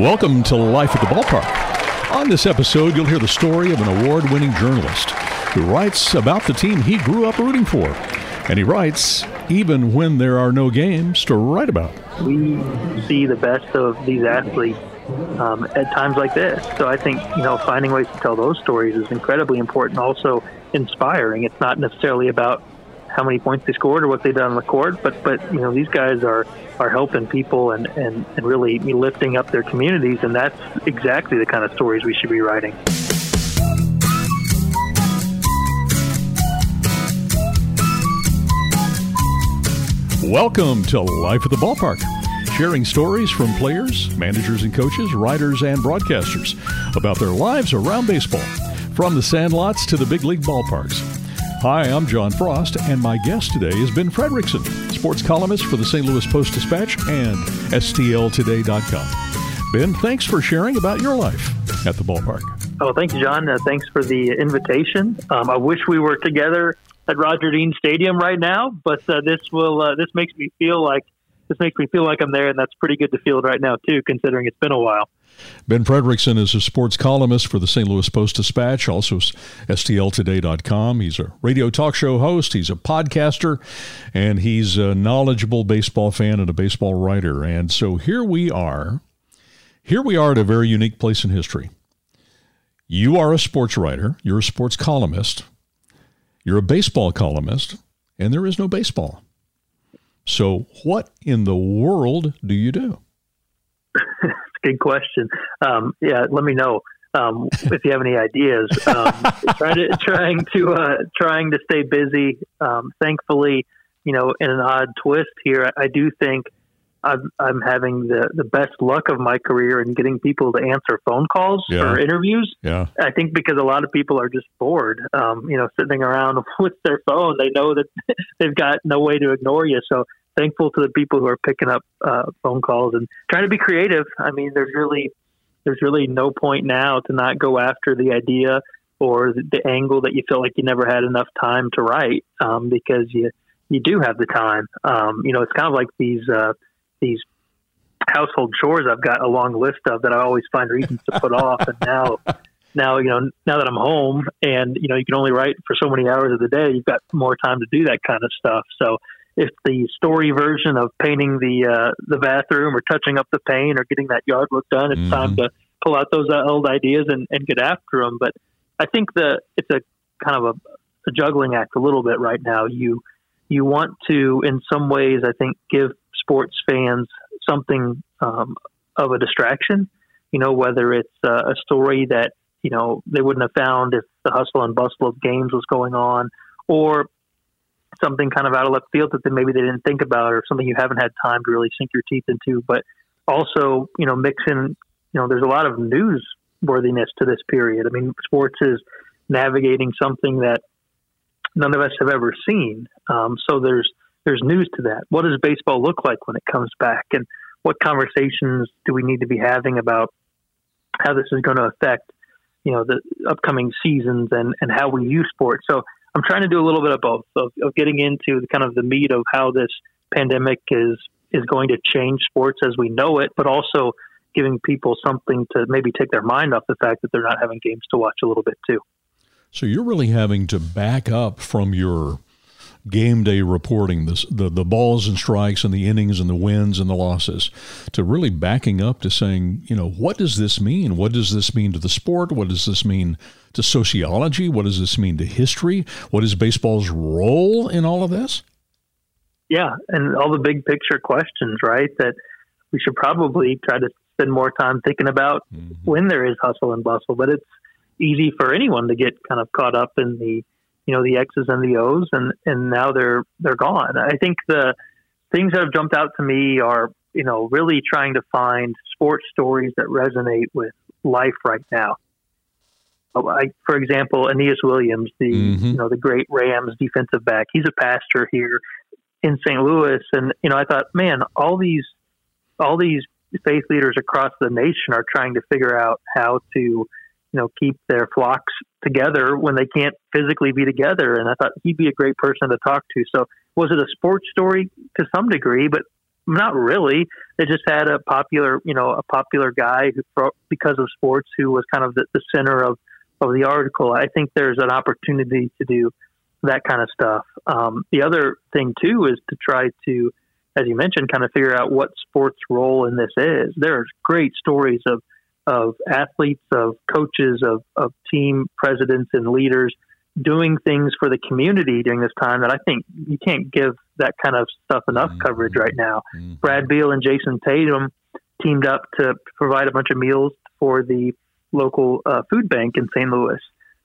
Welcome to Life at the Ballpark. On this episode, you'll hear the story of an award winning journalist who writes about the team he grew up rooting for. And he writes even when there are no games to write about. We see the best of these athletes um, at times like this. So I think, you know, finding ways to tell those stories is incredibly important, also inspiring. It's not necessarily about how many points they scored or what they've done on the court, but but you know these guys are are helping people and and, and really lifting up their communities, and that's exactly the kind of stories we should be writing. Welcome to Life at the Ballpark, sharing stories from players, managers and coaches, writers and broadcasters about their lives around baseball, from the sandlots to the big league ballparks. Hi, I'm John Frost, and my guest today is Ben Frederickson, sports columnist for the St. Louis Post Dispatch and STLtoday.com. Ben, thanks for sharing about your life at the ballpark. Oh, thanks, John. Uh, thanks for the invitation. Um, I wish we were together at Roger Dean Stadium right now, but uh, this will uh, this makes me feel like this makes me feel like I'm there, and that's pretty good to feel right now too, considering it's been a while. Ben Frederickson is a sports columnist for the St. Louis Post Dispatch, also STLtoday.com. He's a radio talk show host, he's a podcaster, and he's a knowledgeable baseball fan and a baseball writer. And so here we are. Here we are at a very unique place in history. You are a sports writer, you're a sports columnist, you're a baseball columnist, and there is no baseball. So, what in the world do you do? Good question. Um, yeah, let me know um, if you have any ideas. Um, trying to trying to uh, trying to stay busy. Um, thankfully, you know, in an odd twist here, I, I do think I'm, I'm having the, the best luck of my career in getting people to answer phone calls yeah. or interviews. Yeah. I think because a lot of people are just bored, um, you know, sitting around with their phone. They know that they've got no way to ignore you. So thankful to the people who are picking up uh, phone calls and trying to be creative. I mean, there's really there's really no point now to not go after the idea or the, the angle that you feel like you never had enough time to write um, because you you do have the time. Um, you know, it's kind of like these. Uh, these household chores I've got a long list of that I always find reasons to put off. And now, now you know, now that I'm home and you know you can only write for so many hours of the day, you've got more time to do that kind of stuff. So if the story version of painting the uh, the bathroom or touching up the paint or getting that yard work done, it's mm-hmm. time to pull out those uh, old ideas and, and get after them. But I think that it's a kind of a, a juggling act a little bit right now. You you want to, in some ways, I think, give sports fans something um, of a distraction. You know, whether it's uh, a story that you know they wouldn't have found if the hustle and bustle of games was going on, or something kind of out of left field that maybe they didn't think about, or something you haven't had time to really sink your teeth into. But also, you know, mix in. You know, there's a lot of newsworthiness to this period. I mean, sports is navigating something that none of us have ever seen. Um, so there's there's news to that. What does baseball look like when it comes back, and what conversations do we need to be having about how this is going to affect, you know, the upcoming seasons and and how we use sports. So I'm trying to do a little bit of both, of, of getting into the kind of the meat of how this pandemic is is going to change sports as we know it, but also giving people something to maybe take their mind off the fact that they're not having games to watch a little bit too. So you're really having to back up from your game day reporting, the, the, the balls and strikes and the innings and the wins and the losses, to really backing up to saying, you know, what does this mean? What does this mean to the sport? What does this mean to sociology? What does this mean to history? What is baseball's role in all of this? Yeah, and all the big picture questions, right? That we should probably try to spend more time thinking about mm-hmm. when there is hustle and bustle. But it's easy for anyone to get kind of caught up in the you know the X's and the O's, and and now they're they're gone. I think the things that have jumped out to me are you know really trying to find sports stories that resonate with life right now. Like for example, Aeneas Williams, the mm-hmm. you know the great Rams defensive back. He's a pastor here in St. Louis, and you know I thought, man, all these all these faith leaders across the nation are trying to figure out how to you know keep their flocks together when they can't physically be together. And I thought he'd be a great person to talk to. So was it a sports story to some degree, but Not really. They just had a popular, you know, a popular guy who, because of sports, who was kind of the, the center of of the article. I think there's an opportunity to do that kind of stuff. Um, the other thing too is to try to, as you mentioned, kind of figure out what sports role in this is. There's great stories of of athletes, of coaches, of, of team presidents and leaders doing things for the community during this time that I think you can't give that kind of stuff enough mm-hmm. coverage right now. Mm-hmm. Brad Beal and Jayson Tatum teamed up to provide a bunch of meals for the local uh, food bank in St. Louis.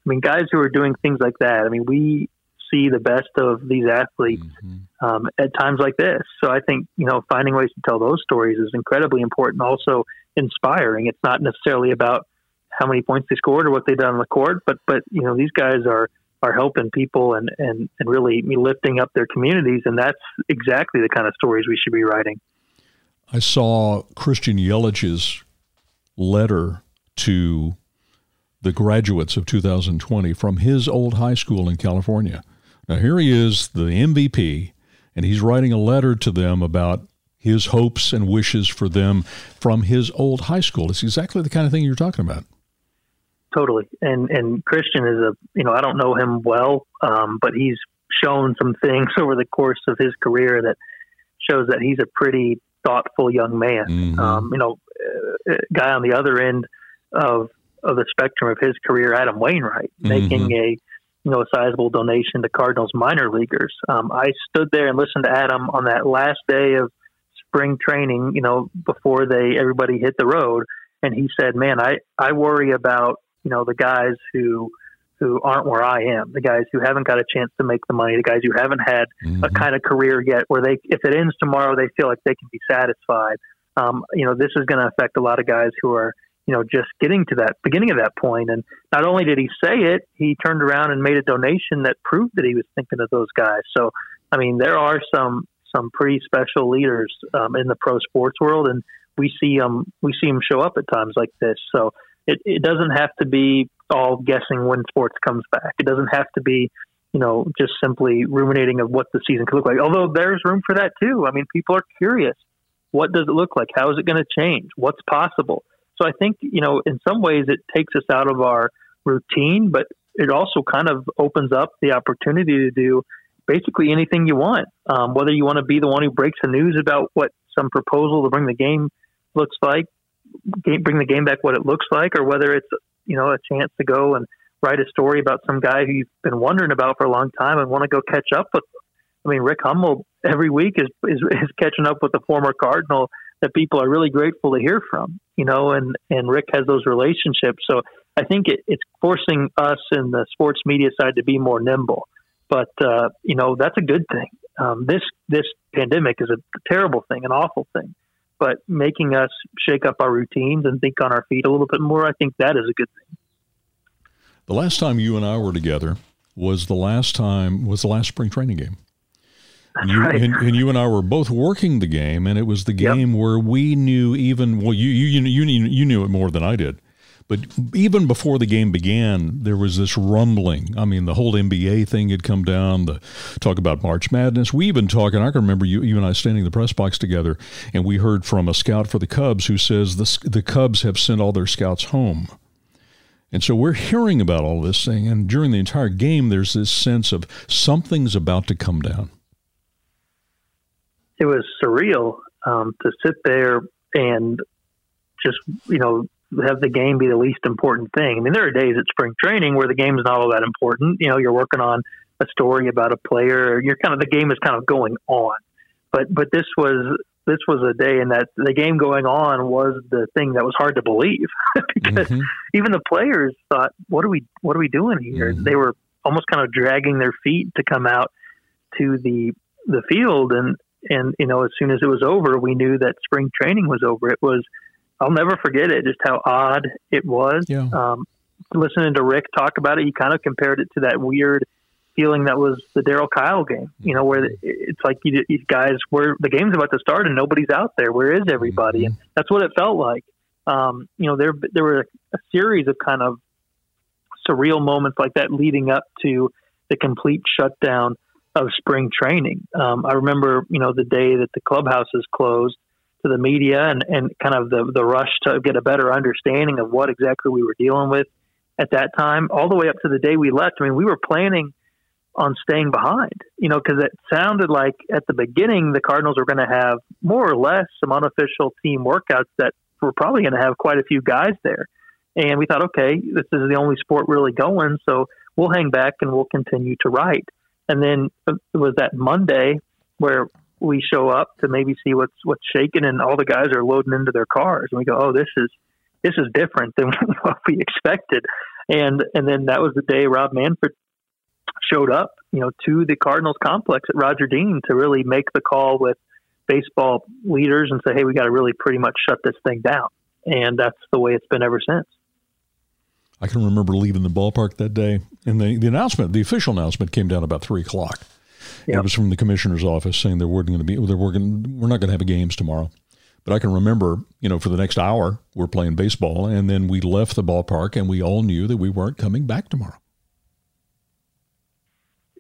I mean, guys who are doing things like that. I mean, we see the best of these athletes mm-hmm. um, at times like this. So I think you know finding ways to tell those stories is incredibly important. Also inspiring. It's not necessarily about how many points they scored or what they've done on the court, but but you know these guys are are helping people and and and really lifting up their communities, and that's exactly the kind of stories we should be writing. I saw Christian Yelich's letter to the graduates of 2020 from his old high school in California. Now here he is, the MVP, and he's writing a letter to them about his hopes and wishes for them from his old high school. It's exactly the kind of thing you're talking about totally. And and Christian is a you know I don't know him well, um, but he's shown some things over the course of his career that shows that he's a pretty thoughtful young man. Mm-hmm. Um, you know, uh, guy on the other end of of the spectrum of his career, Adam Wainwright, mm-hmm. making a you know a sizable donation to Cardinals minor leaguers. Um, I stood there and listened to Adam on that last day of spring training. You know, before they everybody hit the road, and he said, "Man, I I worry about you know, the guys who who aren't where I am, the guys who haven't got a chance to make the money, the guys who haven't had mm-hmm. a kind of career yet where they, if it ends tomorrow, they feel like they can be satisfied. Um, you know, this is going to affect a lot of guys who are, you know, just getting to that beginning of that point. And not only did he say it, he turned around and made a donation that proved that he was thinking of those guys. So, I mean, there are some some pretty special leaders um, in the pro sports world, and we see them we see them show up at times like this. So it, it doesn't have to be all guessing when sports comes back. It doesn't have to be, you know, just simply ruminating of what the season could look like. Although there's room for that too. I mean, people are curious. What does it look like? How is it going to change? What's possible? So I think, you know, in some ways it takes us out of our routine, but it also kind of opens up the opportunity to do basically anything you want. Um, whether you want to be the one who breaks the news about what some proposal to bring the game looks like, game, bring the game back what it looks like, or whether it's you know a chance to go and write a story about some guy who you've been wondering about for a long time and want to go catch up with. I mean, Rick Hummel every week is, is is catching up with a former Cardinal that people are really grateful to hear from. You know, and and Rick has those relationships, so I think it, it's forcing us in the sports media side to be more nimble. But uh, you know, that's a good thing. Um, this this pandemic is a terrible thing, an awful thing but making us shake up our routines and think on our feet a little bit more, I think that is a good thing. The last time you and I were together was the last time was the last spring training game. And you, right. and, and, you and I were both working the game, and it was the game yep. where we knew even well, you you you you knew it more than I did. But even before the game began, there was this rumbling. I mean, the whole NBA thing had come down. The talk about March Madness. We even talking. I can remember you, you and I standing in the press box together, and we heard from a scout for the Cubs who says the the Cubs have sent all their scouts home. And so we're hearing about all this thing, and during the entire game, there's this sense of something's about to come down. It was surreal um, to sit there and just you know have the game be the least important thing. I mean, there are days at spring training where the game is not all that important. You know, you're working on a story about a player. You're kind of the game is kind of going on, but but this was this was a day in that the game going on was the thing that was hard to believe because mm-hmm. even the players thought, "What are we What are we doing here?" Mm-hmm. They were almost kind of dragging their feet to come out to the the field and and you know as soon as it was over we knew that spring training was over it was I'll never forget it, just how odd it was. Yeah. Um, listening to Rick talk about it, he kind of compared it to that weird feeling that was the Darryl Kile game, you know, where it's like you, you guys were the game's about to start and nobody's out there. Where is everybody? Mm-hmm. And that's what it felt like. Um, you know, there there were a series of kind of surreal moments like that leading up to the complete shutdown of spring training. Um, I remember, you know, the day that the clubhouses closed to the media and, and kind of the, the rush to get a better understanding of what exactly we were dealing with at that time, all the way up to the day we left. I mean, we were planning on staying behind, you know, because it sounded like at the beginning the Cardinals were going to have more or less some unofficial team workouts that were probably going to have quite a few guys there. And we thought, okay, this is the only sport really going, so we'll hang back and we'll continue to write. And then uh, it was that Monday where we show up to maybe see what's what's shaking, and all the guys are loading into their cars, and we go, "Oh, this is this is different than what we expected." And and then that was the day Rob Manfred showed up, you know, to the Cardinals complex at Roger Dean to really make the call with baseball leaders and say, "Hey, we got to really pretty much shut this thing down." And that's the way it's been ever since. I can remember leaving the ballpark that day, and the, the announcement, the official announcement, came down about three o'clock. Yep. It was from the commissioner's office saying they weren't going to be, they're working, we're not going to have a games tomorrow. But I can remember, you know, for the next hour, we're playing baseball, and then we left the ballpark, and we all knew that we weren't coming back tomorrow.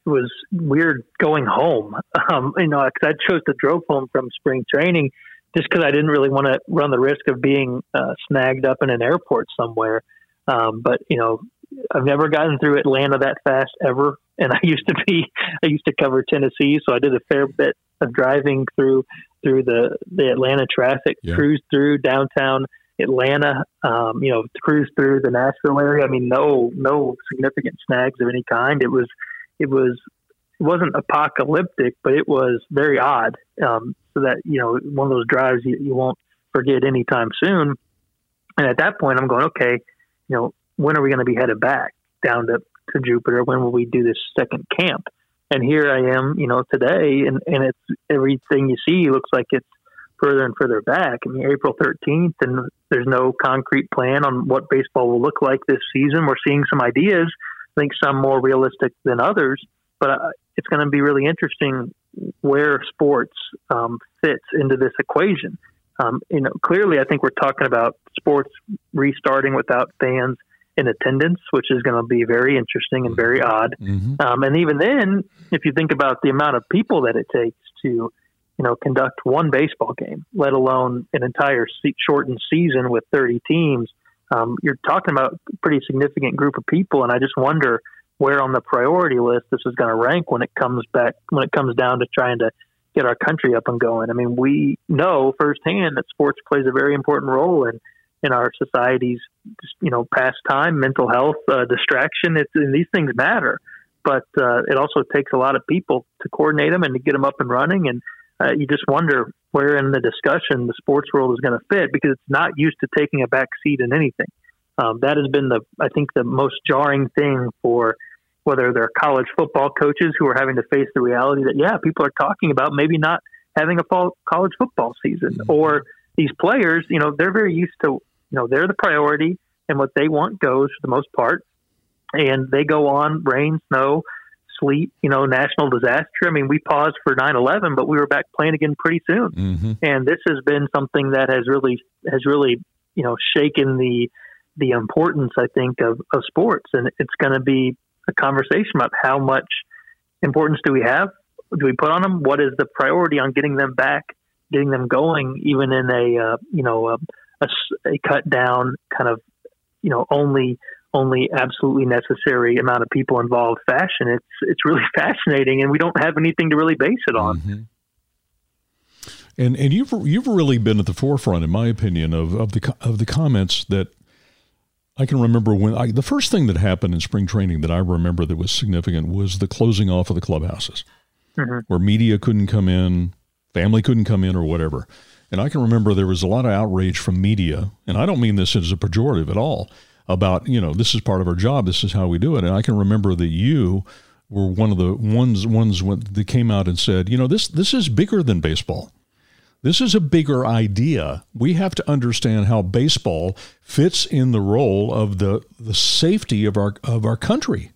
It was weird going home. Um, you know, I chose to drove home from spring training just because I didn't really want to run the risk of being uh, snagged up in an airport somewhere. Um, but you know, I've never gotten through Atlanta that fast ever. And I used to be, I used to cover Tennessee, so I did a fair bit of driving through through the the Atlanta traffic, yeah. cruise through downtown Atlanta, um, you know, cruise through the Nashville area. I mean, no no significant snags of any kind. It was it was it wasn't apocalyptic, but it was very odd. Um, so that you know, one of those drives you, you won't forget anytime soon. And at that point, I'm going, okay, you know, when are we going to be headed back down to, to Jupiter? When will we do this second camp? And here I am, you know, today, and, and it's everything you see looks like it's further and further back. I mean, April 13th, and there's no concrete plan on what baseball will look like this season. We're seeing some ideas, I think some more realistic than others, but uh, it's going to be really interesting where sports um, fits into this equation. Um, you know, clearly, I think we're talking about sports restarting without fans in attendance, which is going to be very interesting and very odd. Mm-hmm. Um, and even then, if you think about the amount of people that it takes to, you know, conduct one baseball game, let alone an entire se- shortened season with 30 teams, um, you're talking about a pretty significant group of people. And I just wonder where on the priority list this is going to rank when it comes back, when it comes down to trying to get our country up and going. I mean, we know firsthand that sports plays a very important role in in our society's, you know, pastime, mental health, uh, distraction. It's, and these things matter, but uh, it also takes a lot of people to coordinate them and to get them up and running. And uh, you just wonder where in the discussion the sports world is going to fit because it's not used to taking a back seat in anything. Um, that has been the, I think, the most jarring thing for whether they're college football coaches who are having to face the reality that, yeah, people are talking about maybe not having a fall college football season mm-hmm. or these players, you know, they're very used to, you know, they're the priority and what they want goes for the most part. And they go on rain, snow, sleet, you know, national disaster. I mean, we paused for 9 11, but we were back playing again pretty soon. Mm-hmm. And this has been something that has really, has really, you know, shaken the, the importance, I think, of, of sports. And it's going to be a conversation about how much importance do we have? Do we put on them? What is the priority on getting them back, getting them going, even in a uh, you know a, a, a cut down kind of you know only only absolutely necessary amount of people involved fashion. It's it's really fascinating, and we don't have anything to really base it on. Mm-hmm. And and you've you've really been at the forefront, in my opinion, of, of the of the comments that I can remember when I, the first thing that happened in spring training that I remember that was significant was the closing off of the clubhouses, mm-hmm. where media couldn't come in, family couldn't come in, or whatever. And I can remember there was a lot of outrage from media, and I don't mean this as a pejorative at all, about, you know, this is part of our job, this is how we do it. And I can remember that you were one of the ones ones that came out and said, you know, this this is bigger than baseball. This is a bigger idea. We have to understand how baseball fits in the role of the, the safety of our of our country.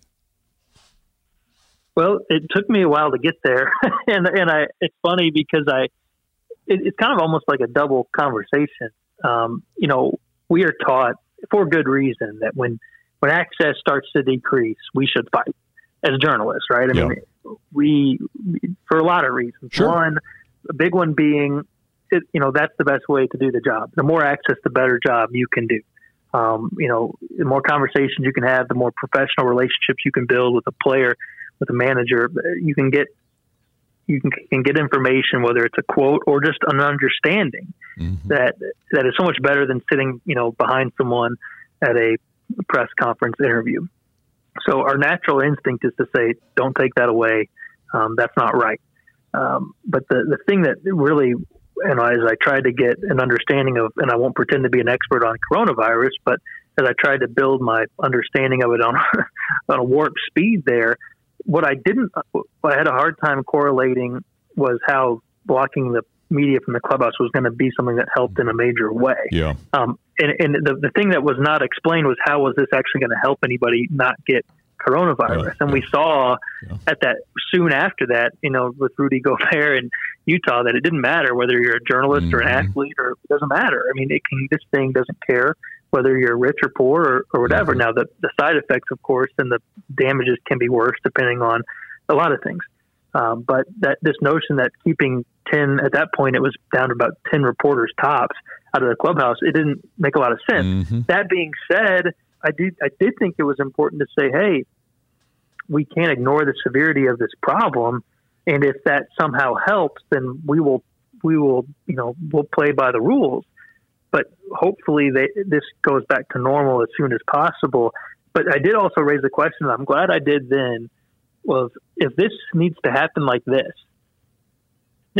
Well, it took me a while to get there, and and I it's funny because I it, it's kind of almost like a double conversation. Um, you know, we are taught for good reason that when when access starts to decrease, we should fight as journalists, right? I yeah. mean, we for a lot of reasons. Sure. One, a big one being, it, you know, that's the best way to do the job. The more access, the better job you can do. Um, you know, the more conversations you can have, the more professional relationships you can build with a player, with a manager. You can get you can, can get information, whether it's a quote or just an understanding mm-hmm. that that is so much better than sitting, you know, behind someone at a press conference interview. So our natural instinct is to say, "Don't take that away. Um, that's not right." Um, but the the thing that really, and as I tried to get an understanding of, and I won't pretend to be an expert on coronavirus, but as I tried to build my understanding of it on on a warp speed, there, what I didn't, what I had a hard time correlating was how blocking the media from the clubhouse was going to be something that helped in a major way. Yeah. Um, and and the, the thing that was not explained was how was this actually going to help anybody not get coronavirus? Right. And we saw yeah. at that soon after that, you know, with Rudy Gobert in Utah, that it didn't matter whether you're a journalist mm-hmm. or an mm-hmm. athlete, or it doesn't matter. I mean, it can, this thing doesn't care whether you're rich or poor or, or whatever. Mm-hmm. Now, the, the side effects, of course, and the damages can be worse depending on a lot of things. Um, but that this notion that keeping 10 at that point it was down to about 10 reporters tops out of the clubhouse it didn't make a lot of sense mm-hmm. that being said i did i did think it was important to say hey we can't ignore the severity of this problem. And if that somehow helps then we will we will you know we'll play by the rules. But hopefully they, this goes back to normal as soon as possible. But i did also raise the question i'm glad i did then was if this needs to happen like this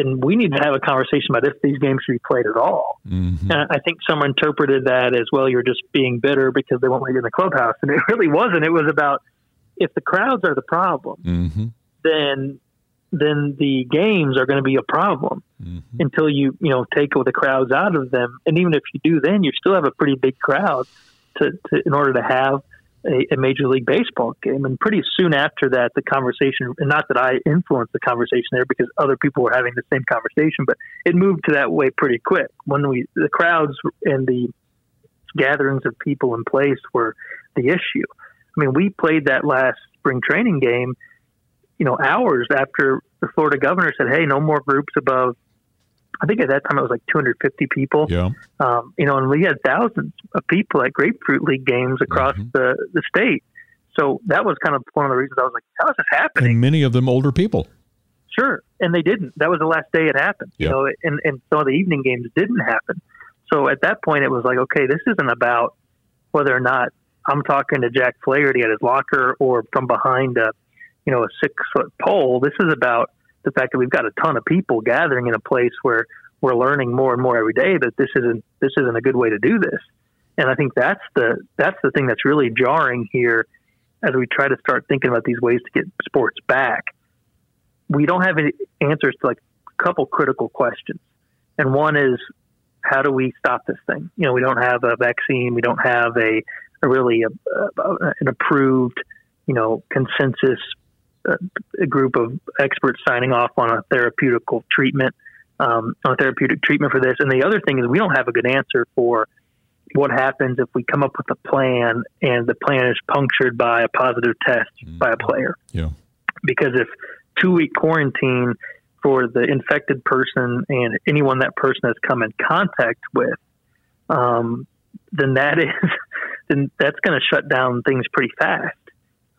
then we need to have a conversation about if these games should be played at all. Mm-hmm. And I think someone interpreted that as well. You're just being bitter because they won't let you in the clubhouse, and it really wasn't. It was about if the crowds are the problem, mm-hmm. then then the games are going to be a problem mm-hmm. until you you know take the crowds out of them. And even if you do, then you still have a pretty big crowd to, to in order to have a, a, Major League Baseball game. And pretty soon after that, the conversation, and not that I influenced the conversation there because other people were having the same conversation, but it moved to that way pretty quick. When we, the crowds and the gatherings of people in place were the issue. I mean, we played that last spring training game, you know, hours after the Florida governor said, hey, no more groups above I think at that time it was like 250 people. Yeah. Um, you know, and we had thousands of people at Grapefruit League games across mm-hmm. the, the state. So that was kind of one of the reasons I was like, how is this happening? And many of them older people. Sure. And they didn't. That was the last day it happened. Yep. You know, and, and some of the evening games didn't happen. So at that point it was like, okay, this isn't about whether or not I'm talking to Jack Flaherty at his locker or from behind a, you know, a six foot pole. This is about the fact that we've got a ton of people gathering in a place where we're learning more and more every day that this isn't this isn't a good way to do this. And I think that's the that's the thing that's really jarring here as we try to start thinking about these ways to get sports back. We don't have any answers to like a couple critical questions. And one is how do we stop this thing? You know, we don't have a vaccine, we don't have a, a really a, a, an approved, you know, consensus a group of experts signing off on a therapeutical treatment, um, on a therapeutic treatment for this. And the other thing is we don't have a good answer for what happens if we come up with a plan and the plan is punctured by a positive test mm-hmm. by a player. Yeah. Because if two week quarantine for the infected person and anyone that person has come in contact with, um, then that is then that's going to shut down things pretty fast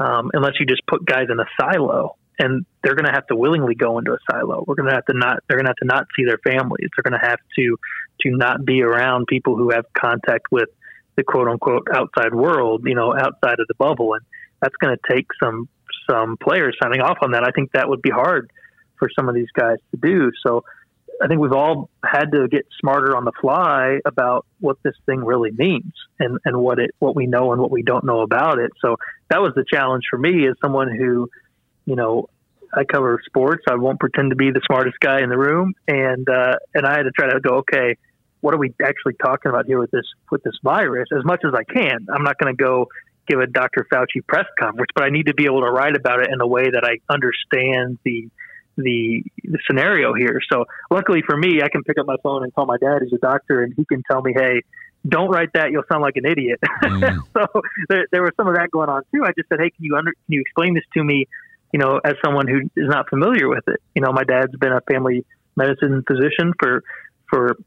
um, unless you just put guys in a silo and they're going to have to willingly go into a silo. We're going to have to not, they're going to have to not see their families. They're going to have to, to not be around people who have contact with the quote unquote outside world, you know, outside of the bubble. And that's going to take some, some players signing off on that. I think that would be hard for some of these guys to do. So I think we've all had to get smarter on the fly about what this thing really means and, and what it what we know and what we don't know about it. So that was the challenge for me as someone who, you know, I cover sports. I won't pretend to be the smartest guy in the room, and uh, and I had to try to go, okay, what are we actually talking about here with this with this virus? As much as I can, I'm not going to go give a Dr. Fauci press conference, but I need to be able to write about it in a way that I understand the the, the scenario here. So luckily for me, I can pick up my phone and call my dad, who's a doctor, and he can tell me, "Hey, don't write that. You'll sound like an idiot." Mm. so there, there was some of that going on too. I just said, "Hey, can you under, can you explain this to me you know, as someone who is not familiar with it. You know, my dad's been a family medicine physician for for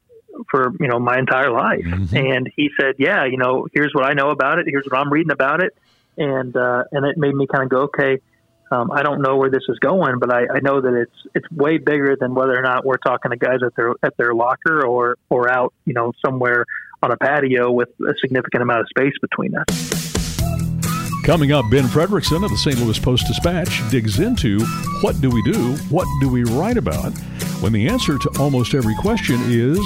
for you know my entire life, mm-hmm. and he said, "Yeah, you know, here's what I know about it. Here's what I'm reading about it," and uh, and it made me kind of go, "Okay." Um, I don't know where this is going, but I, I know that it's it's way bigger than whether or not we're talking to guys at their at their locker or or out, you know, somewhere on a patio with a significant amount of space between us. Coming up, Ben Frederickson of the St. Louis Post Dispatch digs into what do we do, what do we write about, when the answer to almost every question is,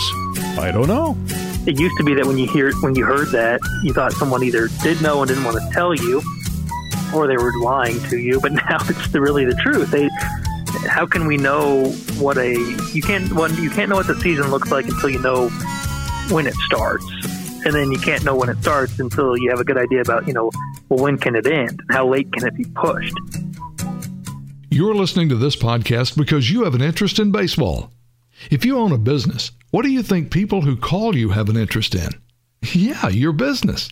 I don't know. It used to be that when you hear when you heard that, you thought someone either did know and didn't want to tell you, or they were lying to you. But now it's the, really the truth. They, how can we know what a you can't you can't know what the season looks like until you know when it starts. And then you can't know when it starts until you have a good idea about you know well when can it end? How late can it be pushed? You're listening to this podcast because you have an interest in baseball. If you own a business what do you think people who call you have an interest in? Yeah your business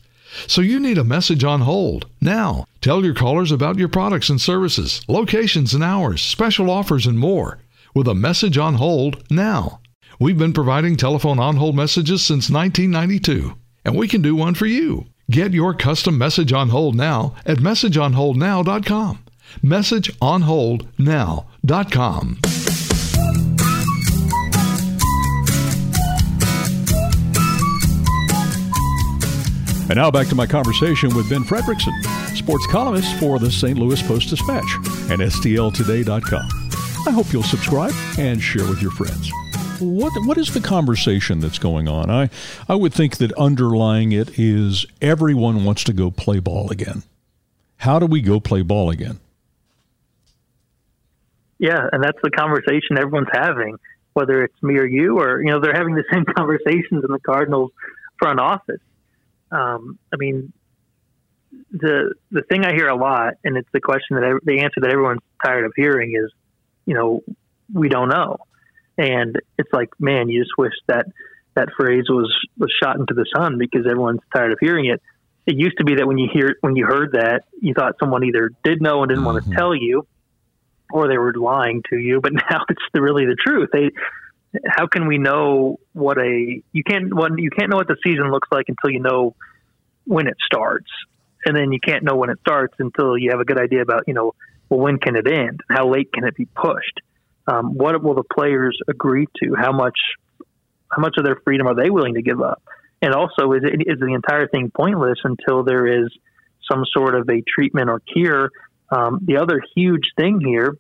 so you need a message on hold now tell your callers about your products and services locations and hours special offers and more with a message on hold now We've been providing telephone on hold messages since 1992, and we can do one for you. Get your custom message on hold now at messageonholdnow.com. Messageonholdnow.com. And now back to my conversation with Ben Frederickson, sports columnist for the St. Louis Post Dispatch and STLtoday.com. I hope you'll subscribe and share with your friends what what is the conversation that's going on? I I would think that underlying it is everyone wants to go play ball again. How do we go play ball again? Yeah, and that's the conversation everyone's having, whether it's me or you, or you know, they're having the same conversations in the Cardinals front office. Um, I mean, the the thing I hear a lot, and it's the question that I, the answer that everyone's tired of hearing is, you know, we don't know. And it's like, man, you just wish that that phrase was was shot into the sun because everyone's tired of hearing it. It used to be that when you hear when you heard that, you thought someone either did know and didn't mm-hmm. want to tell you, or they were lying to you. But now it's the, really the truth. They, how can we know what a you can't one you can't know what the season looks like until you know when it starts, and then you can't know when it starts until you have a good idea about you know well when can it end, how late can it be pushed um, what will the players agree to? How much how much of their freedom are they willing to give up? And also, is it, is the entire thing pointless until there is some sort of a treatment or cure? Um, the other huge thing here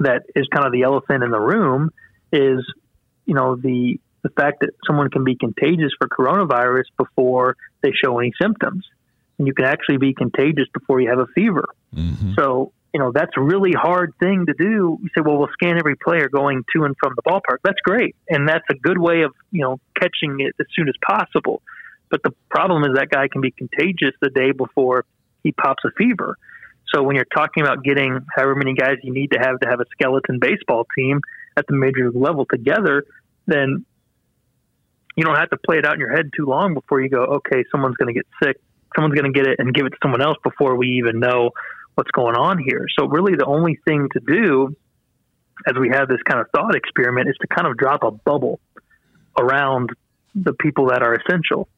that is kind of the elephant in the room is, you know, the the fact that someone can be contagious for coronavirus before they show any symptoms, and you can actually be contagious before you have a fever. Mm-hmm. So you know, that's a really hard thing to do. You say, well, we'll scan every player going to and from the ballpark. That's great. And that's a good way of, you know, catching it as soon as possible. But the problem is that guy can be contagious the day before he pops a fever. So when you're talking about getting however many guys you need to have to have a skeleton baseball team at the major level together, then you don't have to play it out in your head too long before you go, okay, someone's going to get sick. Someone's going to get it and give it to someone else before we even know what's going on here. So really, the only thing to do as we have this kind of thought experiment is to kind of drop a bubble around the people that are essential,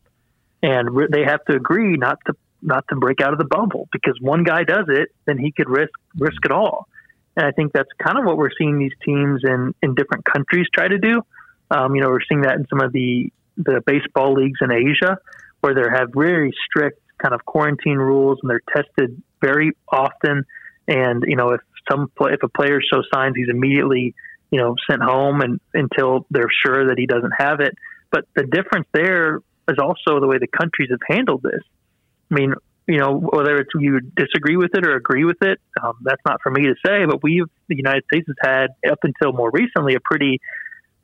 and they have to agree not to not to break out of the bubble because one guy does it, then he could risk risk it all. And I think that's kind of what we're seeing these teams in in different countries try to do. Um, you know, we're seeing that in some of the the baseball leagues in Asia, where they have very strict kind of quarantine rules and they're tested very often. And you know, if some if a player shows signs, he's immediately you know sent home and until they're sure that he doesn't have it. But the difference there is also the way the countries have handled this. I mean, you know, whether it's you disagree with it or agree with it, um, that's not for me to say. But we've the United States has had up until more recently a pretty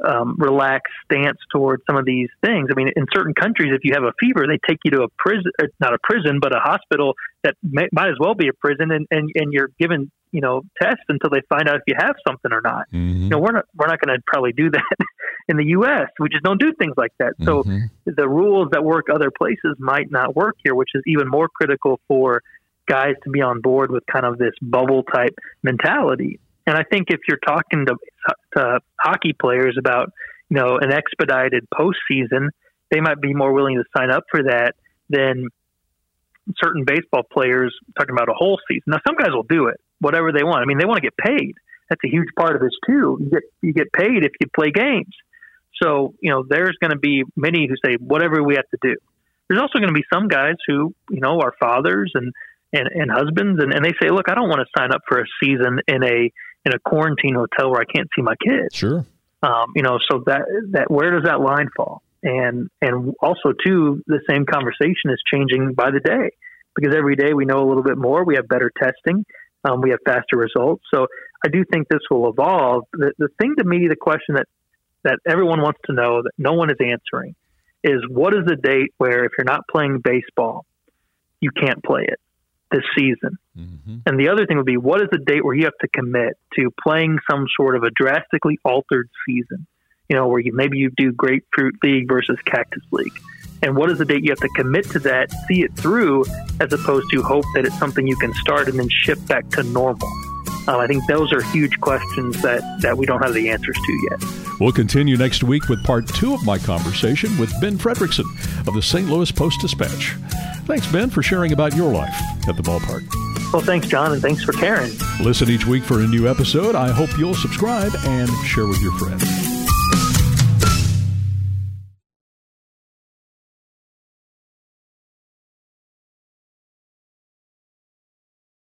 um, relaxed stance towards some of these things. I mean, in certain countries, if you have a fever, they take you to a prison, uh, not a prison, but a hospital that may, might as well be a prison, and, and, and you're given you know tests until they find out if you have something or not. Mm-hmm. You know, we're not we're not going to probably do that in the U.S. We just don't do things like that. So mm-hmm. the rules that work other places might not work here, which is even more critical for guys to be on board with kind of this bubble type mentality. And I think if you're talking to, to hockey players about, you know, an expedited postseason, they might be more willing to sign up for that than certain baseball players talking about a whole season. Now, some guys will do it, whatever they want. I mean, they want to get paid. That's a huge part of this too. You get you get paid if you play games. So you know, there's going to be many who say whatever we have to do. There's also going to be some guys who you know are fathers and and, and husbands, and, and they say, look, I don't want to sign up for a season in a in a quarantine hotel where I can't see my kids. Sure. Um, you know, so that that where does that line fall? And and also too, the same conversation is changing by the day because every day we know a little bit more. We have better testing. Um, we have faster results. So I do think this will evolve. The, the thing to me, the question that that everyone wants to know that no one is answering is what is the date where if you're not playing baseball, you can't play it this season? Mm-hmm. And the other thing would be what is the date where you have to commit to playing some sort of a drastically altered season? You know, where you maybe you do grapefruit league versus cactus league. And what is the date you have to commit to that, see it through, as opposed to hope that it's something you can start and then ship back to normal? Um, I think those are huge questions that, that we don't have the answers to yet. We'll continue next week with part two of my conversation with Ben Frederickson of the St. Louis Post Dispatch. Thanks, Ben, for sharing about your life at the ballpark. Well, thanks, John, and thanks for caring. Listen each week for a new episode. I hope you'll subscribe and share with your friends.